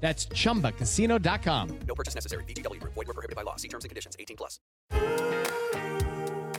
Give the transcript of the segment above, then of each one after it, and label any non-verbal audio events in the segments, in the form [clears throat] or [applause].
That's chumbacasino.com. No purchase necessary. VGW Group. Void were prohibited by law. See terms and conditions. 18 plus.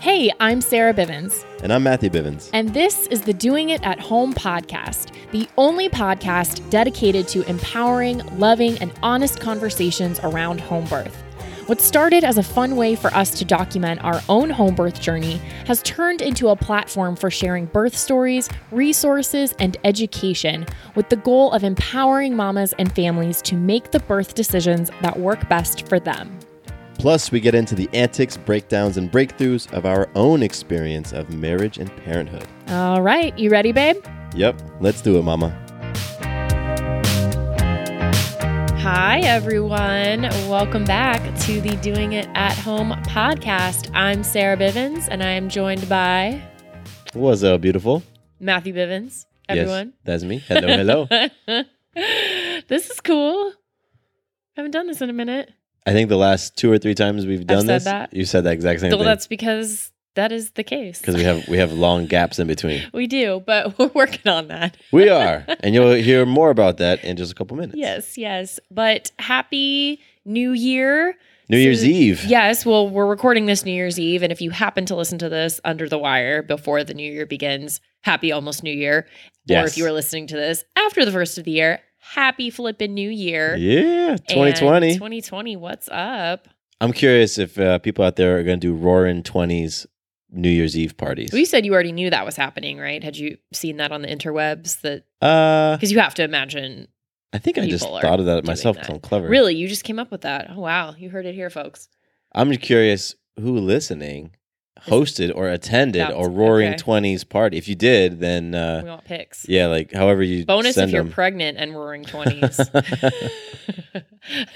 Hey, I'm Sarah Bivens, And I'm Matthew Bivens. and this is the Doing It at Home podcast, the only podcast dedicated to empowering, loving, and honest conversations around home birth. What started as a fun way for us to document our own home birth journey has turned into a platform for sharing birth stories, resources, and education with the goal of empowering mamas and families to make the birth decisions that work best for them. Plus, we get into the antics, breakdowns, and breakthroughs of our own experience of marriage and parenthood. All right, you ready, babe? Yep, let's do it, Mama. Hi, everyone. Welcome back to the Doing It at Home podcast. I'm Sarah Bivens, and I am joined by What's up, beautiful? Matthew Bivens. Everyone. Yes, that's me. Hello, hello. [laughs] this is cool. I haven't done this in a minute. I think the last two or three times we've done said this, that. you said that exact same Well, thing. that's because that is the case. Because we have we have long gaps in between. [laughs] we do, but [laughs] we're working on that. We [laughs] are, and you'll hear more about that in just a couple minutes. Yes, yes. But happy New Year. New Year's Eve. Yes, well, we're recording this New Year's Eve, and if you happen to listen to this under the wire before the New Year begins, happy almost New Year. Yes. Or if you are listening to this after the first of the year, happy flipping New Year. Yeah, And 2020. 2020, what's up? I'm curious if uh, people out there are going to do roaring 20s New Year's Eve parties. Well, you said you already knew that was happening, right? Had you seen that on the interwebs? That uh, because you have to imagine. I think I just thought of that myself because I'm clever. Really, you just came up with that? Oh wow, you heard it here, folks. I'm just curious who listening hosted or attended a Roaring. Twenties party. If you did, then uh, we want pics. yeah, like however you Bonus if you're them. pregnant and roaring [laughs] twenties. [laughs]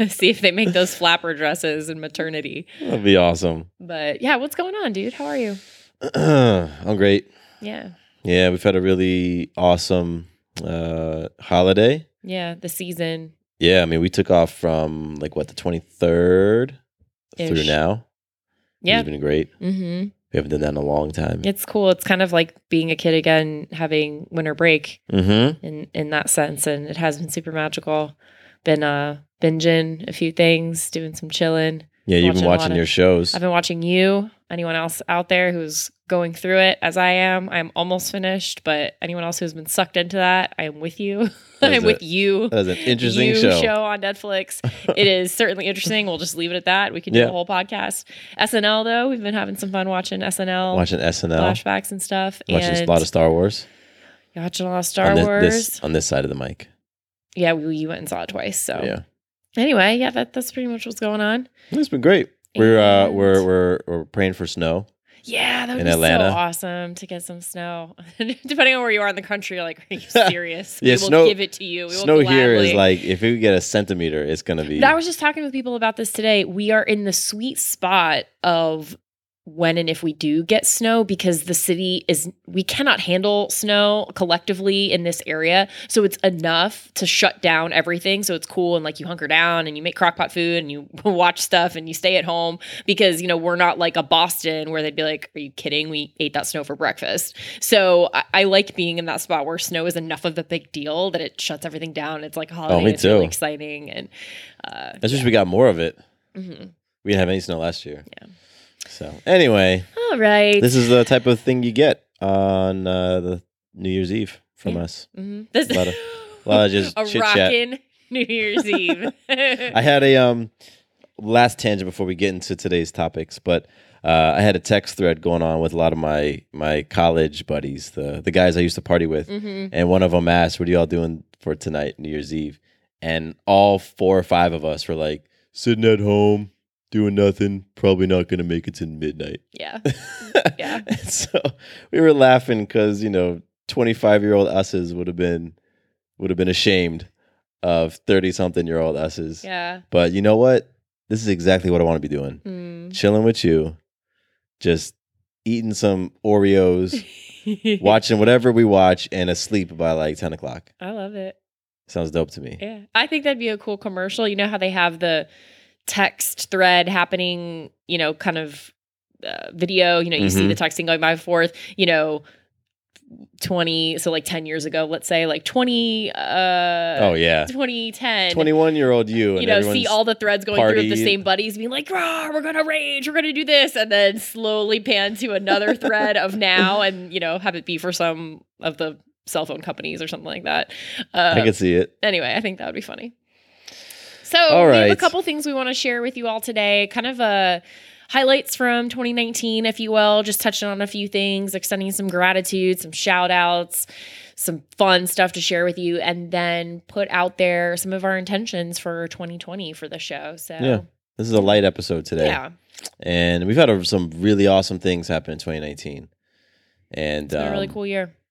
See if they make those flapper dresses in maternity. That'd be awesome. But yeah, what's going on, dude? How are you? [clears throat] I'm great. Yeah. Yeah, we've had a really awesome uh, holiday. Yeah. The season. Yeah, I mean, we took off from like what the 23rd through now. Yeah. it's been great. Mm-hmm. We haven't done that in a long time. It's cool. It's kind of like being a kid again, having winter break Mm-hmm. in in that sense. And it has been super magical. Been uh binging a few things, doing some chilling. Yeah, you've been watching of- your shows. I've been watching you. Anyone else out there who's going through it as I am? I'm almost finished, but anyone else who's been sucked into that, I am with you. [laughs] I'm a- with you. That was an interesting you show. on Netflix. [laughs] it is certainly interesting. We'll just leave it at that. We can do Yeah. a whole podcast. SNL though, we've been having some fun watching SNL Watching SNL. flashbacks and stuff. Watching and a lot of Star Wars. watching a lot of Star on this, Wars. this- on this side of the mic. yeah, we, we went and saw it twice. So Yeah, anyway, yeah, that, that's pretty much what's going on. it's been great. We're uh, we're we're we're praying for snow. Yeah, that would in be Atlanta. so awesome to get some snow. [laughs] Depending on where you are in the country, like, are you [laughs] serious? Yeah, we will snow- give it to you. We will Snow here is like if we get a centimeter, it's gonna be. But I was just talking with people about this today. We are in the sweet spot of when and if we do get snow because the city is we cannot handle snow collectively in this area so it's enough to shut down everything so it's cool and like you hunker down and you make crockpot food and you [laughs] watch stuff and you stay at home because you know we're not like a boston where they'd be like are you kidding we ate that snow for breakfast so i, I like being in that spot where snow is enough of a big deal that it shuts everything down it's like a holiday Oh, me it's really too. exciting and uh That's just we got more of it. mhm. We didn't have any snow last year. Yeah. So anyway, All right. this is the type of thing you get on uh, the New Year's Eve from Yeah. us. Mhm. This a lot of- [laughs] a lot of just a chit chat. rockin' New Year's Eve. [laughs] I had a um, last tangent before we get into today's topics, but uh, I had a text thread going on with a lot of my my college buddies, the the guys I used to party with, and one of them asked, "What are y'all doing for tonight, New Year's Eve?" And all four or five of us were like, "Sitting at home, doing nothing. Probably not going to make it to midnight." Yeah. [laughs] Yeah. So we were laughing because you know, twenty five year old us's would have been would have been ashamed of thirty something year old us's. Yeah. But you know what? This is exactly what I want to be doing. Mm. Chilling with you, just eating some Oreos, [laughs] watching whatever we watch, and asleep by like 10 o'clock. I love it. Sounds dope to me. Yeah. I think that'd be a cool commercial. You know how they have the text thread happening, you know, kind of uh, video, you know, you see Mhm. the texting going back and forth, you know, 20, so like 10 years ago, let's say, like 20, uh, Oh, yeah. 2010. 21 year old you. you know, see all the threads going through of the same buddies being like, we're gonna rage, we're gonna do this, and then slowly pan to another [laughs] thread of now and you know, have it be for some of the cell phone companies or something like that. Uh, I can see it. anyway, I think that would be funny. So All we have a couple things we want to share with you all today. Kind of a highlights from 2019, if you will, just touching on a few things, extending some gratitude, some shout outs, some fun stuff to share with you, and then put out there some of our intentions for 2020 for the show. So Yeah. This is a light episode today. yeah. And we've had some really awesome things happen in 2019. And It's been a really um, cool year.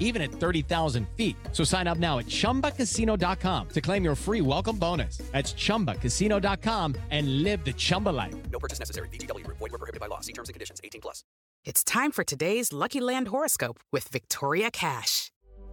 even at 30,000 feet. So sign up now at ChumbaCasino.com to claim your free welcome bonus. That's ChumbaCasino.com and live the Chumba life. No purchase necessary. VGW Group. Void were prohibited by law. See terms and conditions. 18 plus. It's time for today's Lucky Land horoscope with Victoria Cash.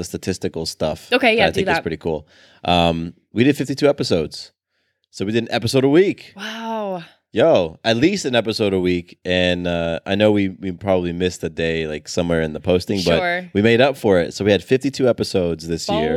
the statistical stuff. Okay, yeah, I think is that. pretty cool. Um, we did 52 episodes, so we did an episode a week. Wow. Yo, at least an episode a week, and uh, I know we we probably missed a day like somewhere in the posting, Sure. but we made up for it. So we had 52 episodes this year,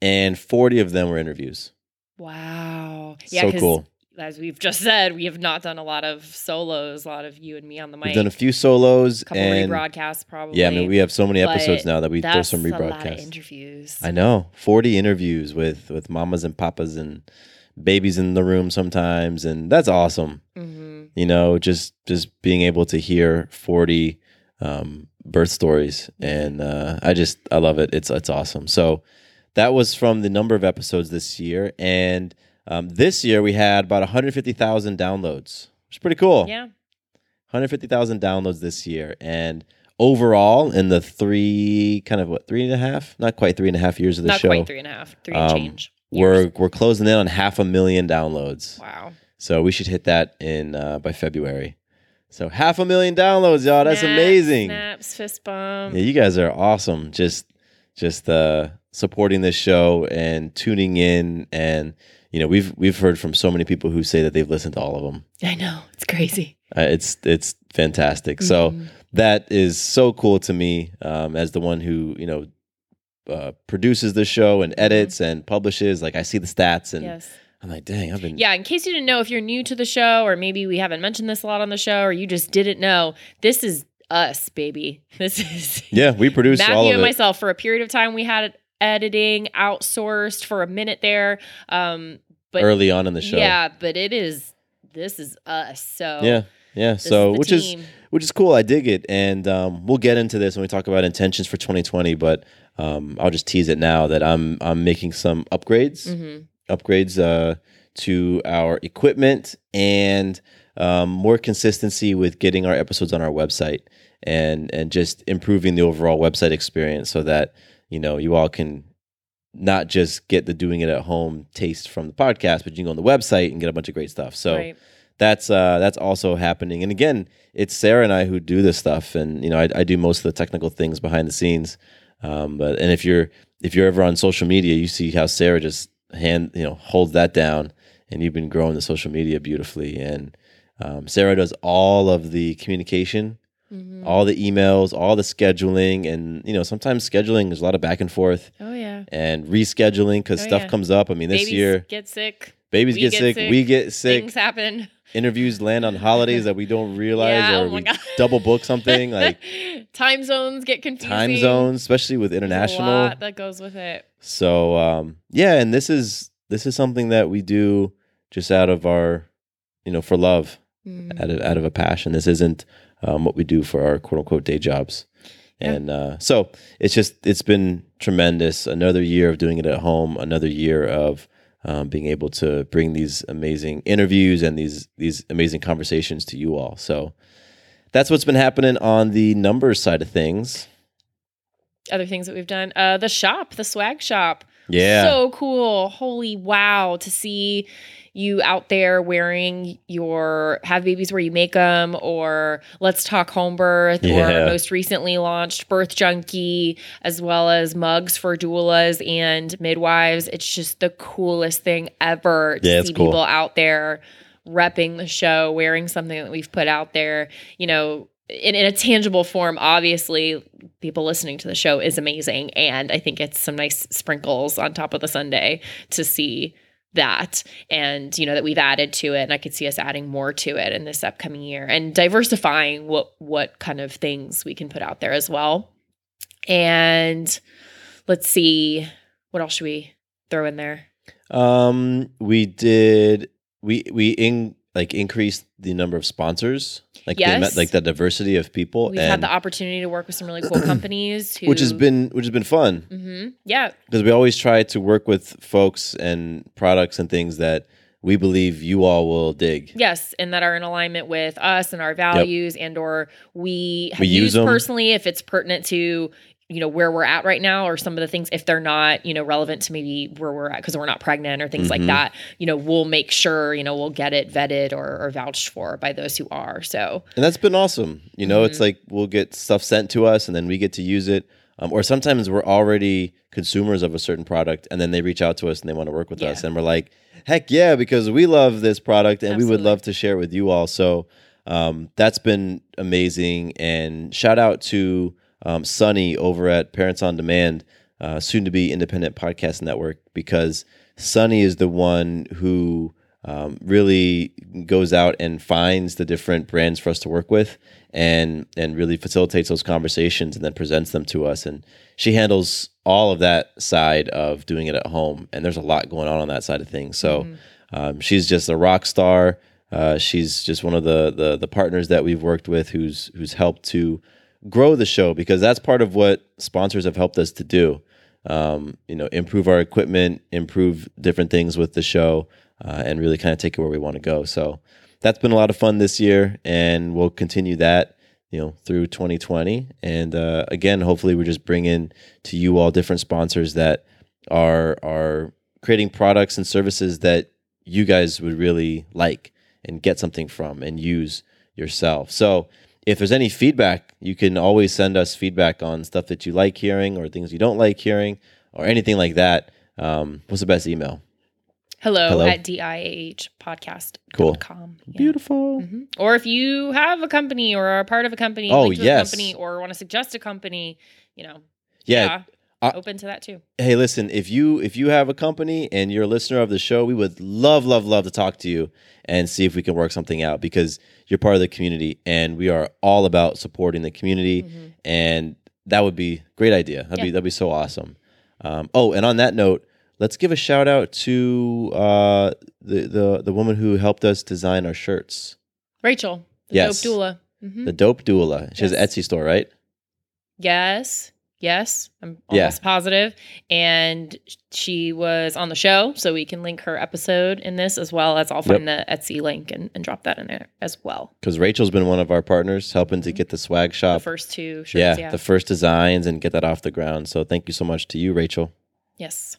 and 40 of them were interviews. Wow. So cool. As we've just said, we have not done a lot of solos, a lot of you and me on the mic. We've done a few solos, a couple and rebroadcasts, probably. yeah, I mean we have so many episodes now that we there's some A lot of rebroadcasts. interviews. I know. 40 interviews with with mamas and papas and babies in the room sometimes and that's awesome. hmm You know, just just being able to hear 40 um, birth stories and uh, I just I love it. It's it's awesome. So that was from the number of episodes this year and um, this year we had about 150,000 downloads. Which is pretty cool. Yeah. 150,000 downloads this year. And overall, in the three, kind of what, three and a half? Not quite three and a half years of the Not show. Not quite three and a half, three and um, change. We're we're closing in on half a million downloads. wow. So we should hit that in uh, by February. So half a million downloads, y'all. That's Snaps, amazing. Snaps, fist bump. Yeah, you guys are awesome. Just just uh, supporting this show and tuning in, and you know we've we've heard from so many people who say that they've listened to all of them. I know it's crazy. Uh, it's it's fantastic. So Mhm. that is so cool to me um, as the one who you know uh, produces the show and edits and publishes. Like I see the stats and yes. I'm like, dang, I've been Yeah, in case you didn't know, if you're new to the show, or maybe we haven't mentioned this a lot on the show, or you just didn't know, this is us, baby. [laughs] This is yeah. We produce all Matthew of and it. myself for a period of time. We had editing outsourced for a minute there, um, but early on in the show. yeah, but it is this is us. So yeah, yeah. this So the which is which is cool. I dig it, and um, we'll get into this when we talk about intentions for 2020. But um, I'll just tease it now that I'm I'm making some upgrades, Mhm. upgrades uh, to our equipment and um, more consistency with getting our episodes on our website and and just improving the overall website experience so that you know you all can not just get the doing it at home taste from the podcast, but you can go on the website and get a bunch of great stuff. So Right. that's uh, that's also happening. And again, it's Sarah and I who do this stuff, and you know I, I do most of the technical things behind the scenes. Um, but and if you're if you're ever on social media, you see how Sarah just hand you know holds that down, and you've been growing the social media beautifully. And um, Sarah does all of the communication, Mm-hmm. all the emails, all the scheduling, and you know sometimes scheduling there's a lot of back and forth Oh yeah. and rescheduling because Oh, stuff yeah. comes up. I mean, this Babies year get sick. babies get, get sick, sick, we get sick, Things happen. interviews land on holidays that we don't [laughs] realize, Yeah, or oh we God. double book something [laughs] like time zones get confusing. time zones, especially with international. A lot that goes with it. So um, yeah, and this is this is something that we do just out of our, you know, for love, Mm. out of out of a passion. This isn't um, what we do for our quote unquote day jobs. Yeah. And uh, so it's just it's been tremendous. Another year of doing it at home. Another year of um, being able to bring these amazing interviews and these these amazing conversations to you all. So that's what's been happening on the numbers side of things. Other things that we've done. Uh, the shop, the swag shop. Yeah. So cool. Holy wow. To see you out there wearing your Have Babies Where You Make Them or Let's Talk Home Birth Yeah. or most recently launched Birth Junkie, as well as mugs for doulas and midwives. It's just the coolest thing ever to Yeah, see cool. people out there repping the show, wearing something that we've put out there, you know, in, in a tangible form, obviously, people listening to the show is amazing. And I think it's some nice sprinkles on top of the sundae to see that and you know that we've added to it and i could see us adding more to it in this upcoming year and diversifying what what kind of things we can put out there as well. And let's see what else should we throw in there? Um, we did we we in like increased the number of sponsors, like the, Yes. like the diversity of people, we've had the opportunity to work with some really cool [clears throat] companies who which has been which has been fun Mm-hmm. yeah because we always try to work with folks and products and things that we believe you all will dig. Yes, and that are in alignment with us and our values, and or we We use them. personally if it's pertinent to you know where we're at right now, or some of the things if they're not you know relevant to maybe where we're at because we're not pregnant or things like Mhm. that. You know, we'll make sure you know we'll get it vetted or, or vouched for by those who are. So And that's been awesome. You know, it's Mm-hmm. like we'll get stuff sent to us and then we get to use it. Um, or sometimes we're already consumers of a certain product and then they reach out to us and they want to work with us. And we're like, heck yeah, because we love this product and we would love to share it with you all. So um, that's been amazing. And shout out to um, Sunny over at Parents on Demand, uh, soon to be Independent Podcast Network, because Sunny is the one who um, really goes out and finds the different brands for us to work with and and really facilitates those conversations and then presents them to us. And she handles all of that side of doing it at home. And there's a lot going on on that side of things. So um, she's just a rock star. Uh, she's just one of the, the the partners that we've worked with who's who's helped to grow the show because that's part of what sponsors have helped us to do. Um, you know improve our equipment improve different things with the show uh, and really kind of take it where we want to go. So that's been a lot of fun this year and we'll continue that you know through 2020 and uh, again hopefully we just bring in to you all different sponsors that are are creating products and services that you guys would really like and get something from and use yourself. So if there's any feedback you can always send us feedback on stuff that you like hearing or things you don't like hearing or anything like that um, what's the best email hello, Hello. at diahpodcast.com. Cool. Yeah. beautiful Mhm. Or if you have a company or are part of a company, Oh, yes. a company, or want to suggest a company, you know, yeah I- open to that too. hey listen if you if you have a company and you're a listener of the show we would love love love to talk to you and see if we can work something out because you're part of the community and we are all about supporting the community and that would be great idea that'd be that'd be so awesome um, oh and on that note let's give a shout out to uh, the, the the woman who helped us design our shirts Rachel, the Yes. dope doula. Mhm. the dope doula she has an etsy store right Yes. Yes. I'm Yeah. almost positive. And she was on the show, so we can link her episode in this as well as I'll find the Etsy link and, and drop that in there as well. because rachel's been one of our partners helping to mm-hmm. get the swag shop The first two shirts. yeah, Yeah. the first designs and get that off the ground. So thank you so much to you, Rachel. yes.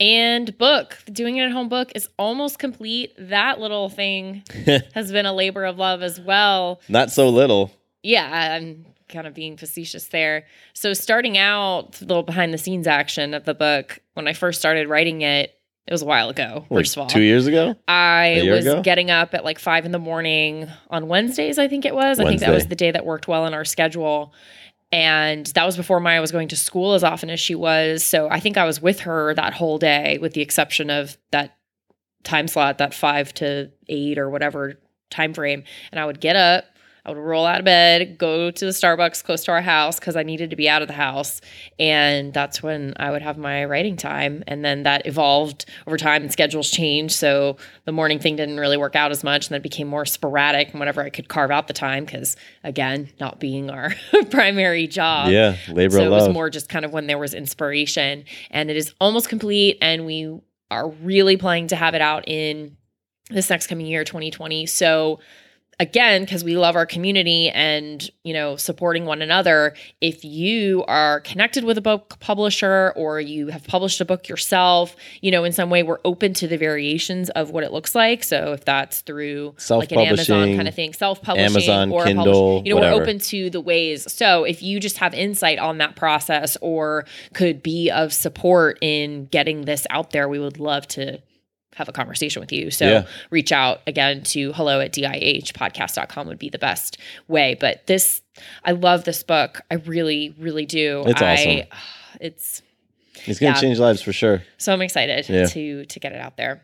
And book, doing it at home book is almost complete. That little thing [laughs] has been a labor of love as well. Not so little. Yeah, I'm kind of being facetious there. So starting out, a little behind the scenes action of the book, when I first started writing it, it was a while ago, Like first of all. two years ago. I was ago? getting up at like five in the morning on Wednesdays, I think it was. I think that was the day that worked well in our schedule. And that was before Maya was going to school as often as she was. So I think I was with her that whole day, with the exception of that time slot, that five to eight or whatever time frame. And I would get up, I would roll out of bed, go to the Starbucks close to our house because I needed to be out of the house. And that's when I would have my writing time. And then that evolved over time and schedules changed. So the morning thing didn't really work out as much. And then it became more sporadic and whenever I could carve out the time because, again, not being our [laughs] primary job. yeah, labor So it was more just kind of when there was inspiration. And it is almost complete. And we are really planning to have it out in this next coming year, 2020. So again, because we love our community and, you know, supporting one another, if you are connected with a book publisher or you have published a book yourself, you know, in some way, we're open to the variations of what it looks like. So if that's through like an Amazon kind of thing, self-publishing Amazon, or Kindle, publish, you know, whatever. we're open to the ways. So if you just have insight on that process or could be of support in getting this out there, we would love to have a conversation with you. So Yeah. reach out again to hello at diahpodcast.com would be the best way. But this, I love this book. I really, really do. It's I, awesome. [sighs] It's It's gonna yeah. change lives for sure. so I'm excited Yeah. to to get it out there.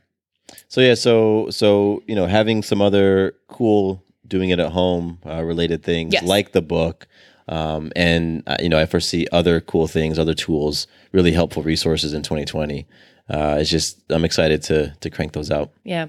So yeah, so so you know, having some other cool doing it at home uh, related things Yes. like the book, um, and uh, you know, I foresee other cool things, other tools, really helpful resources in 2020. Uh, it's just I'm excited to to crank those out. Yeah.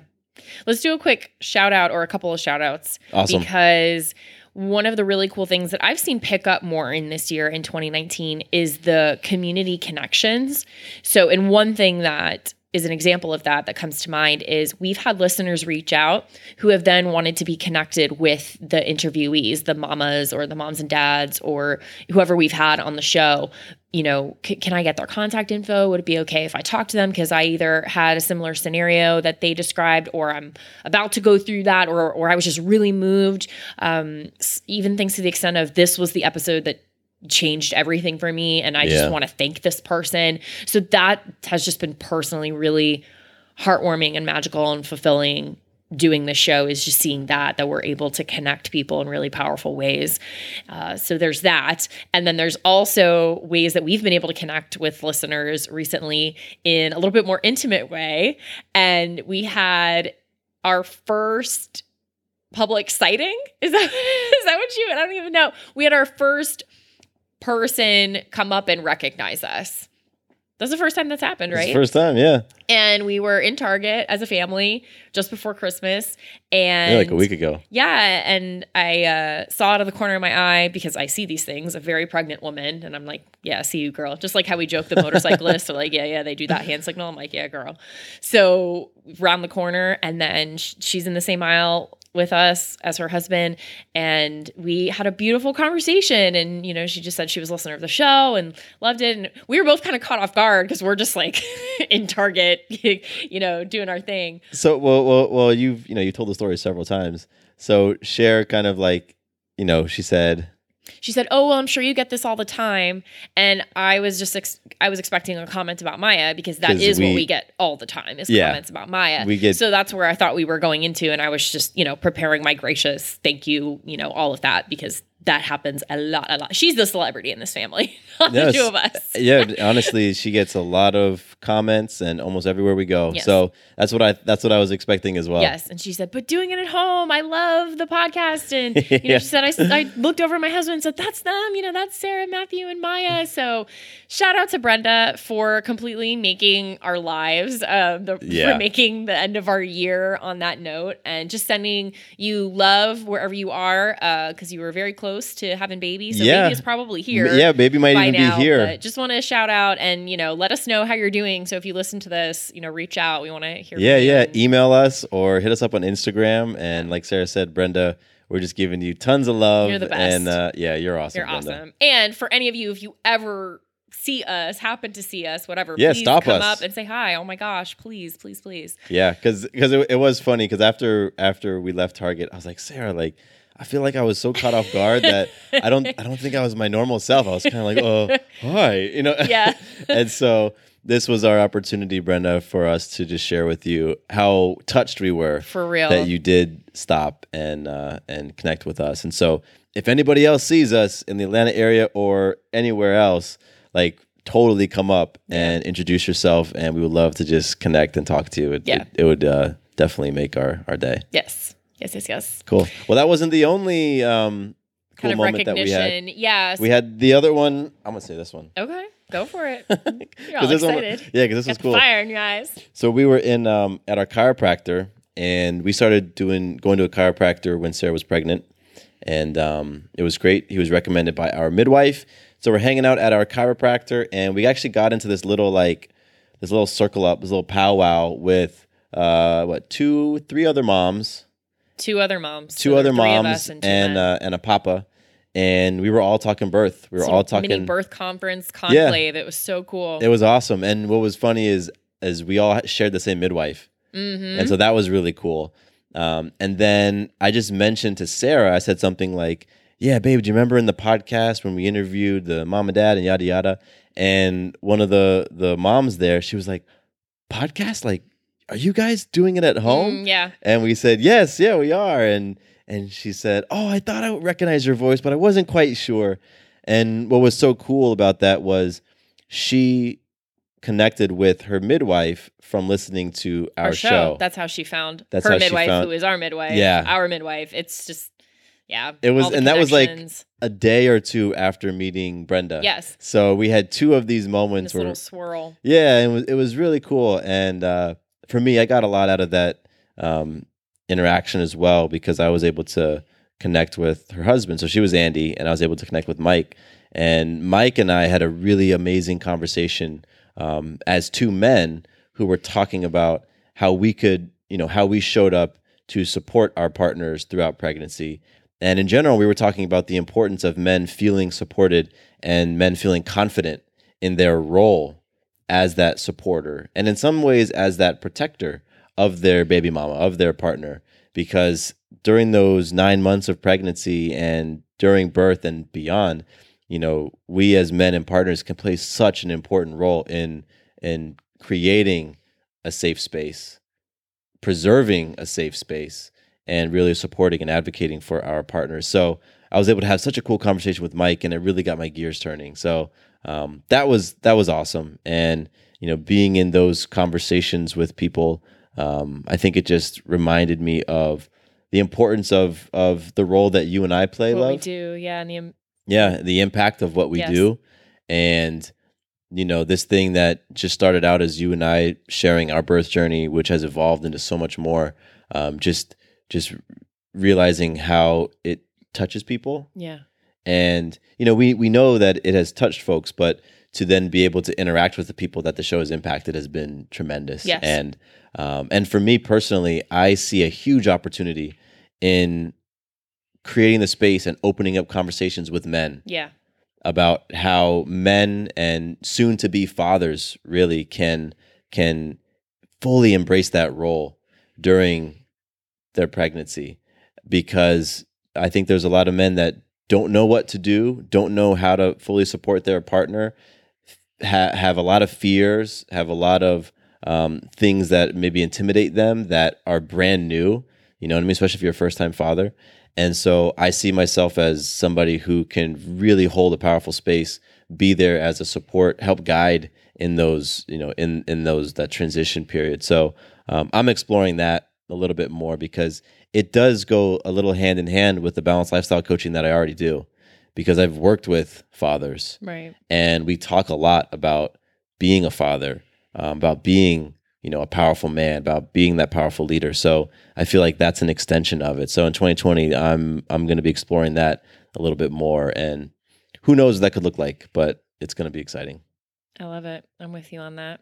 Let's do a quick shout out or a couple of shout outs. Awesome. Because one of the really cool things that I've seen pick up more in this year in 2019 is the community connections. So, and one thing that is an example of that that comes to mind is we've had listeners reach out who have then wanted to be connected with the interviewees, the mamas or the moms and dads or whoever we've had on the show. You know, c- can I get their contact info? Would it be okay if I talk to them? Because I either had a similar scenario that they described, or I'm about to go through that, or or I was just really moved. Um, even things to the extent of this was the episode that changed everything for me and I Yeah. just want to thank this person. So that has just been personally really heartwarming and magical and fulfilling doing the show is just seeing that that we're able to connect people in really powerful ways. Uh, so there's that. And then there's also ways that we've been able to connect with listeners recently in a little bit more intimate way. And we had our first public sighting. [laughs] Is that is that what you i don't even know. We had our first person come up and recognize us that's the first time that's happened right the first time, yeah, and we were in Target as a family just before Christmas. And yeah, like a week ago. Yeah, and I uh, saw out of the corner of my eye because I see these things, a very pregnant woman, and I'm like, yeah, see you, girl. Just like how we joke the motorcyclists are like, yeah, yeah, they do that hand signal. I'm like, yeah, girl. So round the corner, and then sh- she's in the same aisle with us as her husband and we had a beautiful conversation. And you know she just said she was a listener of the show and loved it. And we were both kind of caught off guard because we're just like [laughs] in target [laughs] you know doing our thing. So well, well, well, you've you know you told the story several times. So share kind of like you know she said she said oh well i'm sure you get this all the time and i was just ex- i was expecting a comment about maya because that is we- what we get all the time is Yeah. comments about maya We get- so that's where i thought we were going into and i was just you know preparing my gracious thank you you know all of that because that happens a lot a lot she's the celebrity in this family not [laughs] the two of us [laughs] yeah honestly she gets a lot of comments and almost everywhere we go. Yes. So that's what I that's what I was expecting as well. Yes. And she said, but doing it at home, I love the podcast. And, [laughs] you know, Yeah. she said, I, I looked over at my husband and said, that's them. You know, that's Sarah, Matthew, and Maya. So shout out to Brenda for completely making our lives, uh, the, Yeah. for making the end of our year on that note and just sending you love wherever you are because you were very close to having babies. So Yeah. baby is probably here. Yeah, baby might even now, be here. But just want to shout out and, you know, let us know how you're doing. So if you listen to this, you know, reach out. We want to hear Yeah, yeah. and- Email us or hit us up on Instagram. And like Sarah said, Brenda, we're just giving you tons of love. You're the best. And uh, yeah, you're awesome. You're Brenda. awesome. And for any of you, if you ever see us, happen to see us, whatever, Yeah, please stop come us. up and say hi. Oh my gosh, please, please, please. Yeah, because it, it was funny because after after we left Target, I was like Sarah, like I feel like I was so caught off guard that I don't I don't think I was my normal self. I was kind of like, oh hi, you know. Yeah. [laughs] and so this was our opportunity, Brenda, for us to just share with you how touched we were For real. that you did stop and uh, and connect with us. And so if anybody else sees us in the Atlanta area or anywhere else, like totally come up and introduce yourself, and we would love to just connect and talk to you. It, Yeah. it, it would uh, definitely make our our day. Yes. Yes, yes, yes. Cool. Well, that wasn't the only um, cool Kind of moment that we had. Yes. We had the other one. I'm gonna say this one. okay. Go for it. [laughs] You're all this one- excited. yeah, because this Got was cool. fire in your eyes. So we were in um, at our chiropractor, and we started doing going to a chiropractor when Sarah was pregnant, and um, it was great. He was recommended by our midwife. So we're hanging out at our chiropractor, and we actually got into this little like this little circle up, this little powwow with uh, what two, three other moms, Two other moms. two So other there were three of moms, and and uh, and a papa, and we were all talking birth. We were Some all talking birth conference conclave. It was so cool. it was awesome. And what was funny is is we all shared the same midwife. Mm-hmm. And so that was really cool. Um, and then I just mentioned to Sarah, I said something like, Yeah, babe, do you remember in the podcast when we interviewed the mom and dad and yada yada? And one of the the moms there, she was like, Podcast? Like, are you guys doing it at home? Mm, yeah. And we said, Yes, yeah, we are. And and she said, Oh, I thought I would recognize your voice, but I wasn't quite sure. And what was so cool about that was she connected with her midwife from listening to our, Our show. show. That's how she found That's her midwife, found- who is our midwife. Yeah. Our midwife. It's just, yeah. It was- and that was, like, a day or two after meeting Brenda. Yes. So we had two of these moments this where little swirl. Yeah, it was it was really cool, and uh, for me, I got a lot out of that um, interaction as well because I was able to connect with her husband. So she was Andy, and I was able to connect with Mike. And Mike and I had a really amazing conversation um, as two men who were talking about how we could, you know, how we showed up to support our partners throughout pregnancy. And in general, we were talking about the importance of men feeling supported and men feeling confident in their role as that supporter and in some ways as that protector of their baby mama, of their partner. Because during those nine months of pregnancy and during birth and beyond, you know, we as men and partners can play such an important role in in creating a safe space, preserving a safe space, and really supporting and advocating for our partners. So I was able to have such a cool conversation with Mike, and it really got my gears turning. So um, that was that was awesome, and you know, being in those conversations with people, um, I think it just reminded me of the importance of of the role that you and I play. What love, we do. Yeah. And the, um, yeah, the impact of what we Yes. do, and you know, this thing that just started out as you and I sharing our birth journey, which has evolved into so much more. Um, just just realizing how it touches people yeah. And you know we we know that it has touched folks but to then be able to interact with the people that the show has impacted has been tremendous Yes. and um, and for me personally i see a huge opportunity in creating the space and opening up conversations with men Yeah. about how men and soon to be fathers really can can fully embrace that role during their pregnancy because I think there's a lot of men that don't know what to do, don't know how to fully support their partner, ha- have a lot of fears, have a lot of um, things that maybe intimidate them that are brand new. You know what I mean? Especially if you're a first time father. And so I see myself as somebody who can really hold a powerful space, be there as a support, help guide in those, you know, in in those that transition period. So um, I'm exploring that a little bit more because it does go a little hand in hand with the balanced lifestyle coaching that I already do, because I've worked with fathers Right. and we talk a lot about being a father, um, about being you know a powerful man, about being that powerful leader. So I feel like that's an extension of it. So in 2020, I'm I'm going to be exploring that a little bit more, and who knows what that could look like, but it's going to be exciting. I love it. I'm with you on that.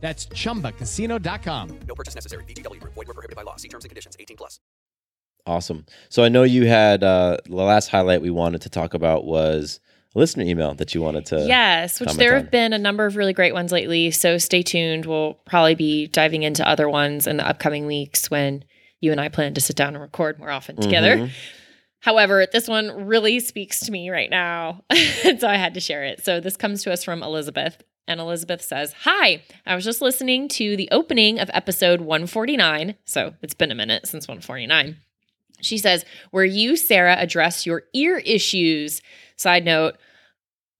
That's chumbacasino.com. No purchase necessary. VGW Group. Void where prohibited by law. See terms and conditions. 18 plus. Awesome. So I know you had uh, the last highlight we wanted to talk about was a listener email that you wanted to. Yes, which there on. have been a number of really great ones lately. So stay tuned. We'll probably be diving into other ones in the upcoming weeks when you and I plan to sit down and record more often together. Mhm. However, this one really speaks to me right now. [laughs] and so I had to share it. So this comes to us from Elizabeth. And Elizabeth says, Hi, I was just listening to the opening of episode 149. So it's been a minute since 149. She says, where you, Sarah, address your ear issues. Side note,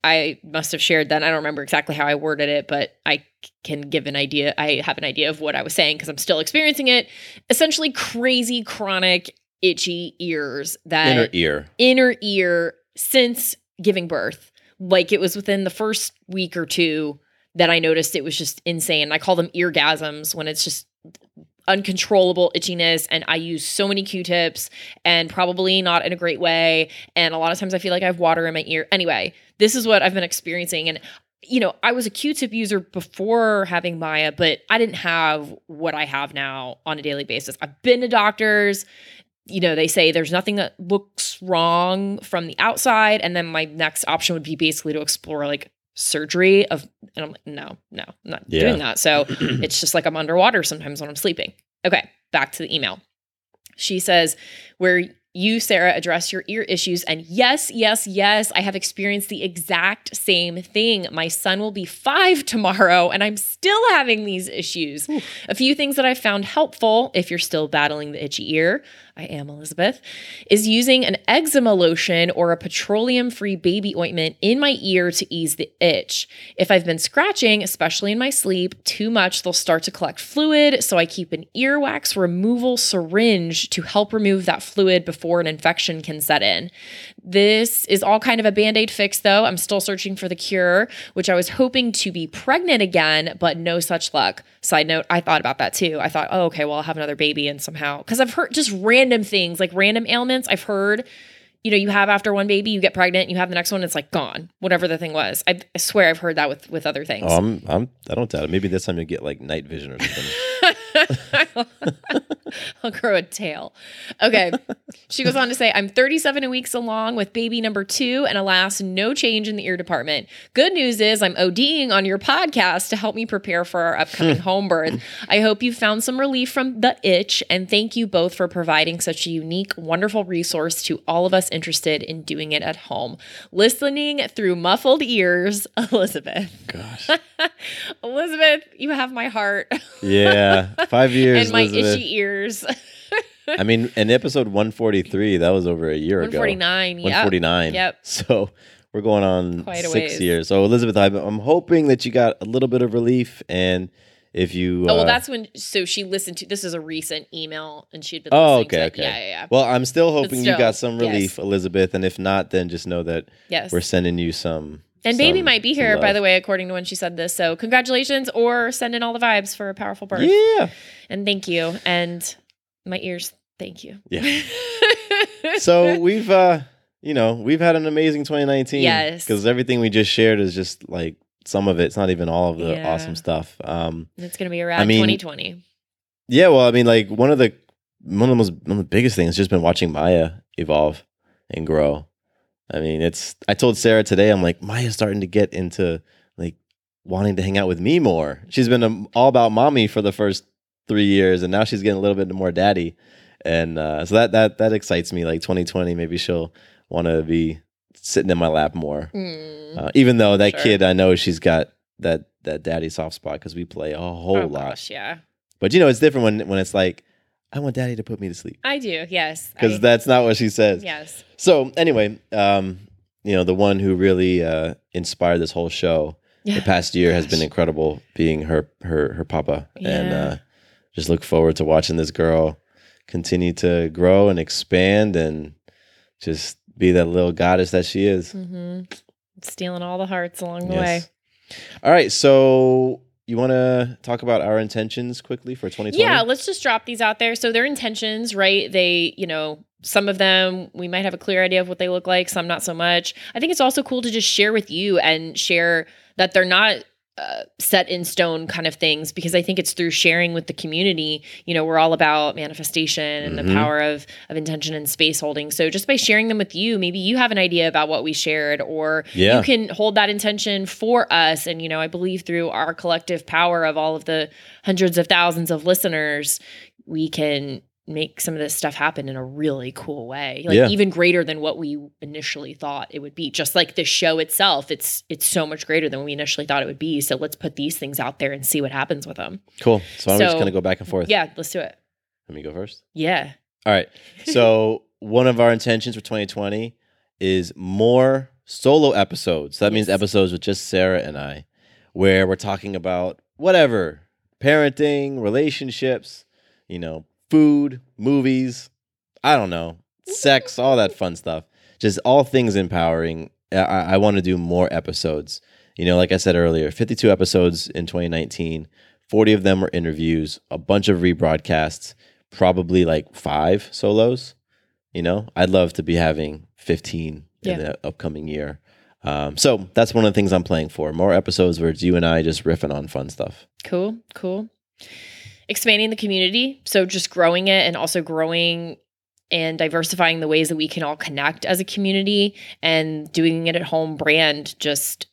I must have shared that. I don't remember exactly how I worded it, but I can give an idea. I have an idea of what I was saying because I'm still experiencing it. Essentially, crazy, chronic, itchy ears that Inner ear. inner ear since giving birth. Like it was within the first week or two that I noticed it was just insane. I call them eargasms when it's just uncontrollable itchiness and I use so many Q-tips and probably not in a great way and a lot of times I feel like I have water in my ear. Anyway, this is what I've been experiencing and you know, I was a Q-tip user before having Maya, but I didn't have what I have now on a daily basis. I've been to doctors, you know, they say there's nothing that looks wrong from the outside. And then my next option would be basically to explore like surgery of, and I'm like, no, no, I'm not Yeah. doing that. So [clears throat] it's just like I'm underwater sometimes when I'm sleeping. Okay, back to the email. She says, where you, Sarah, address your ear issues. And yes, yes, yes, I have experienced the exact same thing. My son will be five tomorrow, and I'm still having these issues. A few things that I found helpful if you're still battling the itchy ear, I am Elizabeth, is using an eczema lotion or a petroleum free baby ointment in my ear to ease the itch. If I've been scratching, especially in my sleep, too much, they'll start to collect fluid. So I keep an earwax removal syringe to help remove that fluid before an infection can set in. This is all kind of a band aid fix, though. I'm still searching for the cure, which I was hoping to be pregnant again, but no such luck. Side note, I thought about that too. I thought, oh, okay, well, I'll have another baby and somehow, because I've heard just random things, like random ailments. I've heard, you know, you have after one baby, you get pregnant, you have the next one, it's like gone, whatever the thing was. I, I swear I've heard that with with other things. Oh, I'm, I'm, I don't doubt it. Maybe this time you get like night vision or something. [laughs] [laughs] I'll grow a tail. Okay. She goes on to say, I'm 37 weeks along with baby number two, and alas, no change in the ear department. Good news is I'm ODing on your podcast to help me prepare for our upcoming [laughs] home birth. I hope you found some relief from the itch, and thank you both for providing such a unique, wonderful resource to all of us interested in doing it at home. Listening through muffled ears, [laughs] Elizabeth. Gosh. Elizabeth, you have my heart Yeah. Five [laughs] years. and my Elizabeth. itchy ears. I mean, in episode 143, that was over a year ago. 149, yep. 149. Yep. So we're going on six ways. years. So, Elizabeth, I'm, I'm hoping that you got a little bit of relief. And if you. Oh well, uh, that's when. So she listened to. This is a recent email, and she'd been. Oh, listening to okay, okay. Yeah, yeah, yeah. Well, I'm still hoping you got some yes. relief, Elizabeth. And if not, then just know that Yes. we're sending you some. And baby might be here, by the way, according to when she said this. So congratulations, or send in all the vibes for a powerful birth. Yeah. And thank you, and my ears. Thank you. Yeah. [laughs] so we've uh you know we've had an amazing 2019 Yes. because everything we just shared is just like some of it it's not even all of the Yeah. awesome stuff um it's gonna be around I mean- 2020. yeah well i mean like one of the one of the most one of the biggest things has just been watching maya evolve and grow i mean it's i told sarah today i'm like maya's starting to get into like wanting to hang out with me more she's been um, all about mommy for the first three years, and now she's getting a little bit more daddy, and uh, so that that that excites me. Like 2020, maybe she'll want to be sitting in my lap more. Mm. Uh, even though that Sure. kid, I know she's got that that daddy soft spot because we play a whole oh lot. gosh, yeah. But you know, it's different when when it's like, I want daddy to put me to sleep I do. Yes. because I- that's not what she says. yes. So anyway, um, you know, the one who really uh, inspired this whole show Yeah. [laughs] the past year has been incredible, being her her her papa, and uh, just look forward to watching this girl continue to grow and expand and just be that little goddess that she is. Mm-hmm. Stealing all the hearts along the way. All right, so you want to talk about our intentions quickly for 2020? Yeah, let's just drop these out there. So their intentions, right? They, you know, some of them we might have a clear idea of what they look like, some not so much. I think it's also cool to just share with you and share that they're not uh, set in stone kind of things because I think it's through sharing with the community. You know, we're all about manifestation and Mhm. the power of of intention and space holding. So just by sharing them with you, maybe you have an idea about what we shared, or Yeah. you can hold that intention for us. And you know, I believe through our collective power of all of the hundreds of thousands of listeners, we can make some of this stuff happen in a really cool way like Yeah. even greater than what we initially thought it would be just like the show itself it's it's so much greater than we initially thought it would be so let's put these things out there and see what happens with them Cool. So I'm just going to go back and forth. yeah let's do it Let me go first. yeah All right. So [laughs] one of our intentions for 2020 is more solo episodes. That means episodes with just Sarah and I, where we're talking about whatever parenting, relationships, you know, food, movies, I don't know, sex, all that fun stuff. Just all things empowering. I, I want to do more episodes. You know, like I said earlier, 52 episodes in 2019, 40 of them were interviews, a bunch of rebroadcasts, probably like five solos. You know, I'd love to be having 15 Yeah. in the upcoming year. Um, so that's one of the things I'm playing for. More episodes where it's you and I just riffing on fun stuff. Cool, cool. Expanding the community. So just growing it and also growing and diversifying the ways that we can all connect as a community and doing it at home brand, just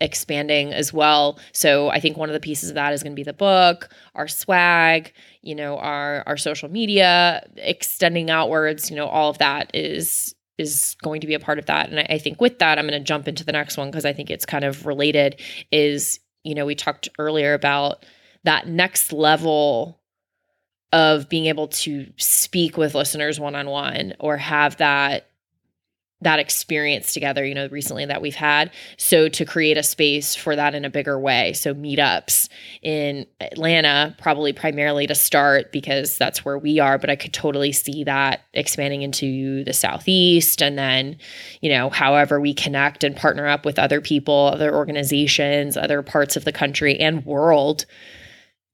expanding as well. So I think one of the pieces of that is going to be the book, our swag, you know, our our social media, extending outwards, you know, all of that is is going to be a part of that. And I, I think with that, I'm going to jump into the next one because I think it's kind of related. Is you know, we talked earlier about that next level of being able to speak with listeners one on one or have that that experience together, you know, recently that we've had. So to create a space for that in a bigger way. So meetups in Atlanta, probably primarily to start because that's where we are, but I could totally see that expanding into the southeast and then, you know, however we connect and partner up with other people, other organizations, other parts of the country and world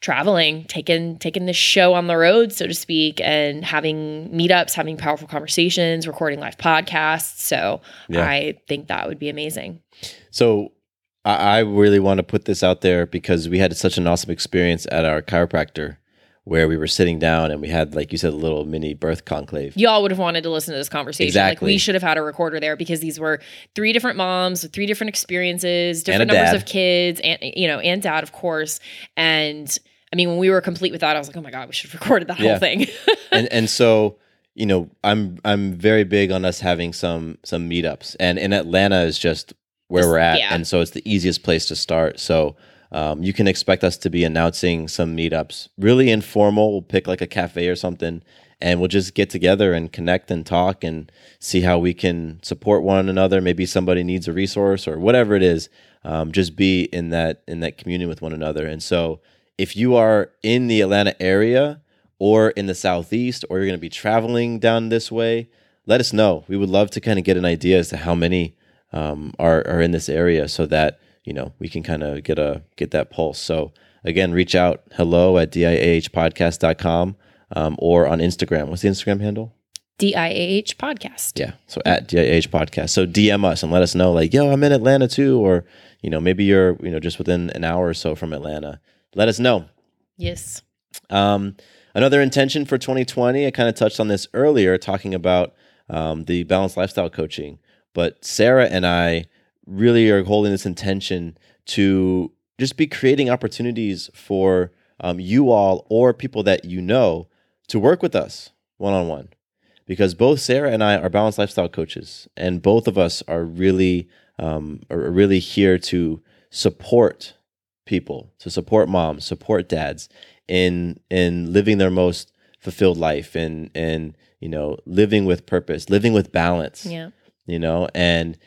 traveling, taking taking this show on the road, so to speak, and having meetups, having powerful conversations, recording live podcasts. So Yeah. I think that would be amazing. So I really want to put this out there because we had such an awesome experience at our chiropractor where we were sitting down and we had, like you said, a little mini birth conclave. Y'all would have wanted to listen to this conversation. Like Exactly. we should have had a recorder there because these were three different moms with three different experiences, different numbers dad. of kids, and you know, and dad, of course. And I mean, when we were complete with that, I was like, oh my God, we should have [laughs] recorded the whole thing. [laughs] and and so you know i'm i'm very big on us having some some meetups and in atlanta is just where Just- we're at yeah. and so it's the easiest place to start so um, you can expect us to be announcing some meetups. Really informal we'll pick like a cafe or something and we'll just get together and connect and talk and see how we can support one another. Maybe somebody needs a resource or whatever it is um, just be in that in that communion with one another. And so if you are in the atlanta area or in the southeast or you're going to be traveling down this way let us know. We would love to kind of get an idea as to how many um, are, are in this area so that you know we can kind of get a get that pulse so again reach out hello at diahpodcast.com um, or on instagram what's the instagram handle DIAH podcast. yeah so at diah podcast so dm us and let us know like yo i'm in atlanta too or you know maybe you're you know just within an hour or so from atlanta let us know Yes. um, another intention for 2020, I kind of touched on this earlier, talking about um, the balanced lifestyle coaching. But Sarah and I really are holding this intention to just be creating opportunities for um, you all or people that you know to work with us one on one. Because both Sarah and I are balanced lifestyle coaches, and both of us are really um, are really here to support people, to support moms, support dads in in living their most fulfilled life and and you know living with purpose, living with balance. Yeah. You know, and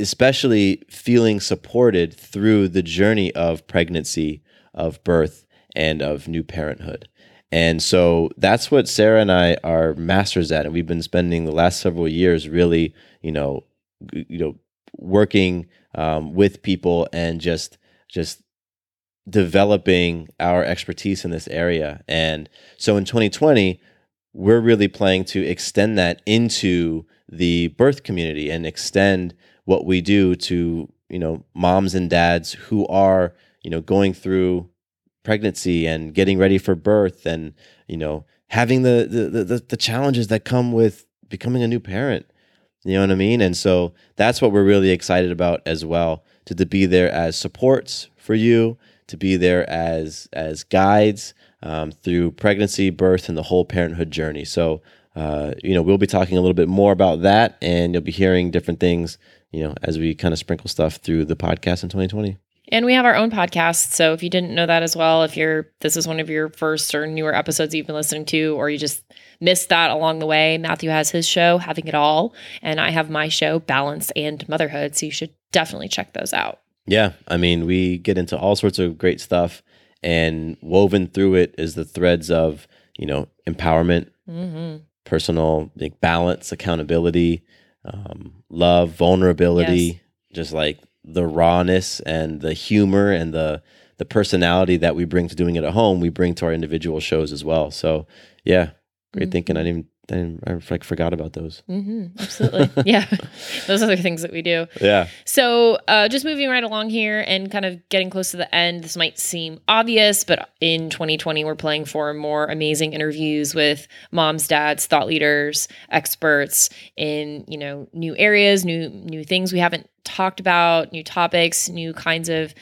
especially feeling supported through the journey of pregnancy, of birth, and of new parenthood. And so that's what Sarah and I are masters at, and we've been spending the last several years really, you know, you know, working um, with people and just just developing our expertise in this area. And so in 2020, we're really planning to extend that into the birth community and extend what we do to, you know, moms and dads who are, you know, going through pregnancy and getting ready for birth and, you know, having the the the, the challenges that come with becoming a new parent. You know what I mean? And so that's what we're really excited about as well to, to be there as supports for you, to be there as as guides um, through pregnancy, birth, and the whole parenthood journey. So, uh, you know, we'll be talking a little bit more about that, and you'll be hearing different things, you know, as we kind of sprinkle stuff through the podcast in 2020. And we have our own podcast. So if you didn't know that as well, if you're this is one of your first or newer episodes you've been listening to, or you just missed that along the way, Matthew has his show, Having It All, and I have my show, Balance and Motherhood. So you should definitely check those out. Yeah, I mean, we get into all sorts of great stuff, and woven through it is the threads of you know empowerment, Mm-hmm. personal like balance, accountability, um, love, vulnerability, Yes. just like the rawness and the humor and the the personality that we bring to doing it at home, we bring to our individual shows as well. So yeah, great thinking. I didn't, even, I, I like forgot about those. Mm-hmm. Absolutely. [laughs] yeah. Those are the things that we do. Yeah. So, uh, just moving right along here and kind of getting close to the end, this might seem obvious, but in 2020, we're playing for more amazing interviews with moms, dads, thought leaders, experts in you know new areas, new new things we haven't talked about, new topics, new kinds of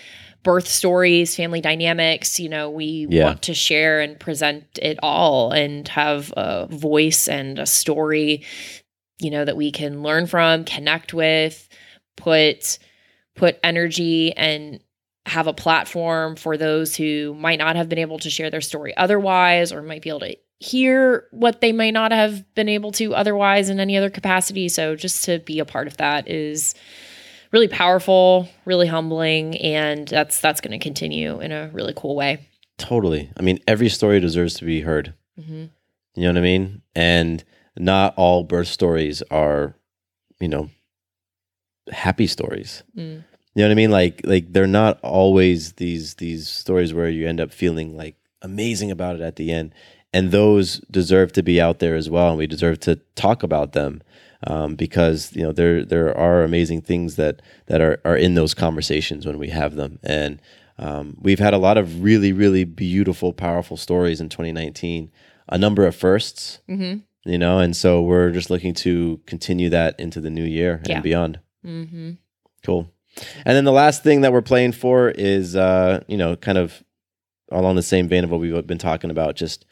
birth stories, family dynamics. You know, we Yeah. want to share and present it all and have a voice and a story you know that we can learn from connect with put put energy and have a platform for those who might not have been able to share their story otherwise or might be able to hear what they may not have been able to otherwise in any other capacity so just to be a part of that is really powerful really humbling and that's that's going to continue in a really cool way Totally. I mean, every story deserves to be heard. Mhm. You know what I mean? And not all birth stories are, you know, happy stories. Mm. You know what I mean? Like like they're not always these these stories where you end up feeling like amazing about it at the end. And those deserve to be out there as well, and we deserve to talk about them um, because you know there there are amazing things that that are are in those conversations when we have them. And um, we've had a lot of really really beautiful, powerful stories in 2019. A number of 1sts mm-hmm. you know, and so we're just looking to continue that into the new year Yeah. and beyond. Mm-hmm. Cool. And then the last thing that we're playing for is, uh, you know, kind of along the same vein of what we've been talking about, just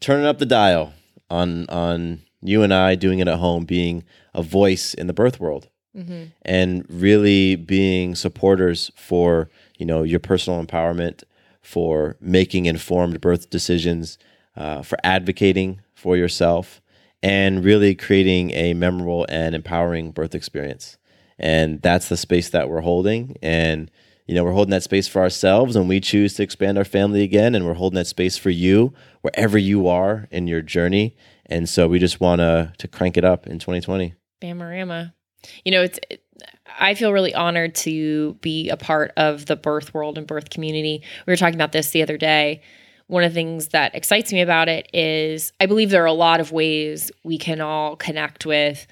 turning up the dial on on you and I doing it at home, being a voice in the birth world, Mm-hmm. and really being supporters for you know your personal empowerment, for making informed birth decisions, uh, for advocating for yourself, and really creating a memorable and empowering birth experience. And that's the space that we're holding. And you know, we're holding that space for ourselves, and we choose to expand our family again. And we're holding that space for you wherever you are in your journey. And so we just want to to crank it up in 2020. Bamarama. You know, it's it, I feel really honored to be a part of the birth world and birth community. We were talking about this the other day. One of the things that excites me about it is I believe there are a lot of ways we can all connect with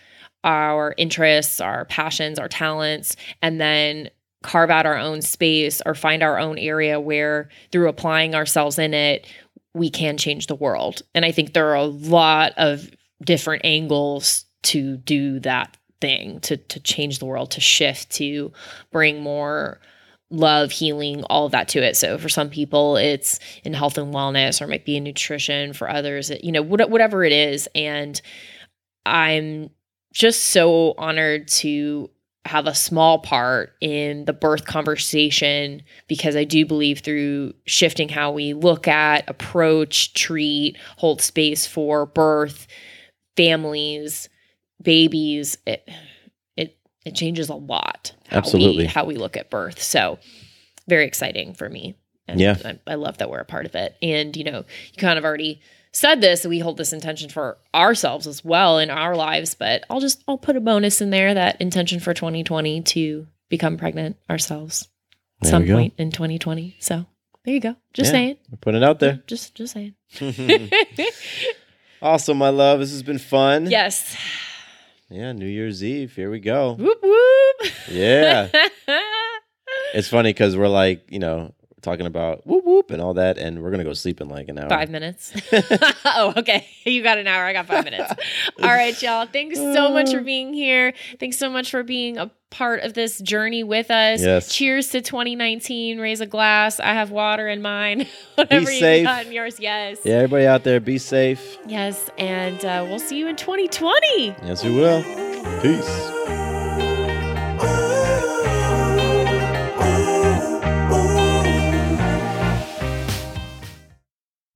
our interests, our passions, our talents, and then carve out our own space or find our own area where through applying ourselves in it, we can change the world. And I think there are a lot of different angles to do that thing, to to change the world, to shift, to bring more love healing all of that to it. So for some people it's in health and wellness or it might be in nutrition. For others it, you know what, whatever it is. And i'm just so honored to have a small part in the birth conversation because I do believe through shifting how we look at, approach, treat, hold space for birth, families, babies, it it it changes a lot. How Absolutely. we, how we look at birth. So very exciting for me. And Yeah. I, I love that we're a part of it. And you know, you kind of already said this, we hold this intention for ourselves as well in our lives, but I'll just I'll put a bonus in there that intention for 2020 to become pregnant ourselves at There some point in 2020. So there you go. Just Yeah, saying. Putting it out there. Just just saying. [laughs] [laughs] awesome, my love. This has been fun. yes. Yeah, New Year's Eve. Here we go. Whoop whoop. Yeah. [laughs] It's funny because we're like, you know, talking about whoop whoop and all that, and we're gonna go sleep in like an hour. Five minutes. [laughs] oh, okay. [laughs] You got an hour. I got five minutes. All right, y'all. Thanks so much for [laughs] being here. Thanks so much for being a part of this journey with us. Yes. Cheers to 2019. Raise a glass. I have water in mine. Whatever you safe. got in yours. Yes. Yeah, everybody out there, be safe. Yes. And uh, we'll see you in 2020. Yes, we will. Peace.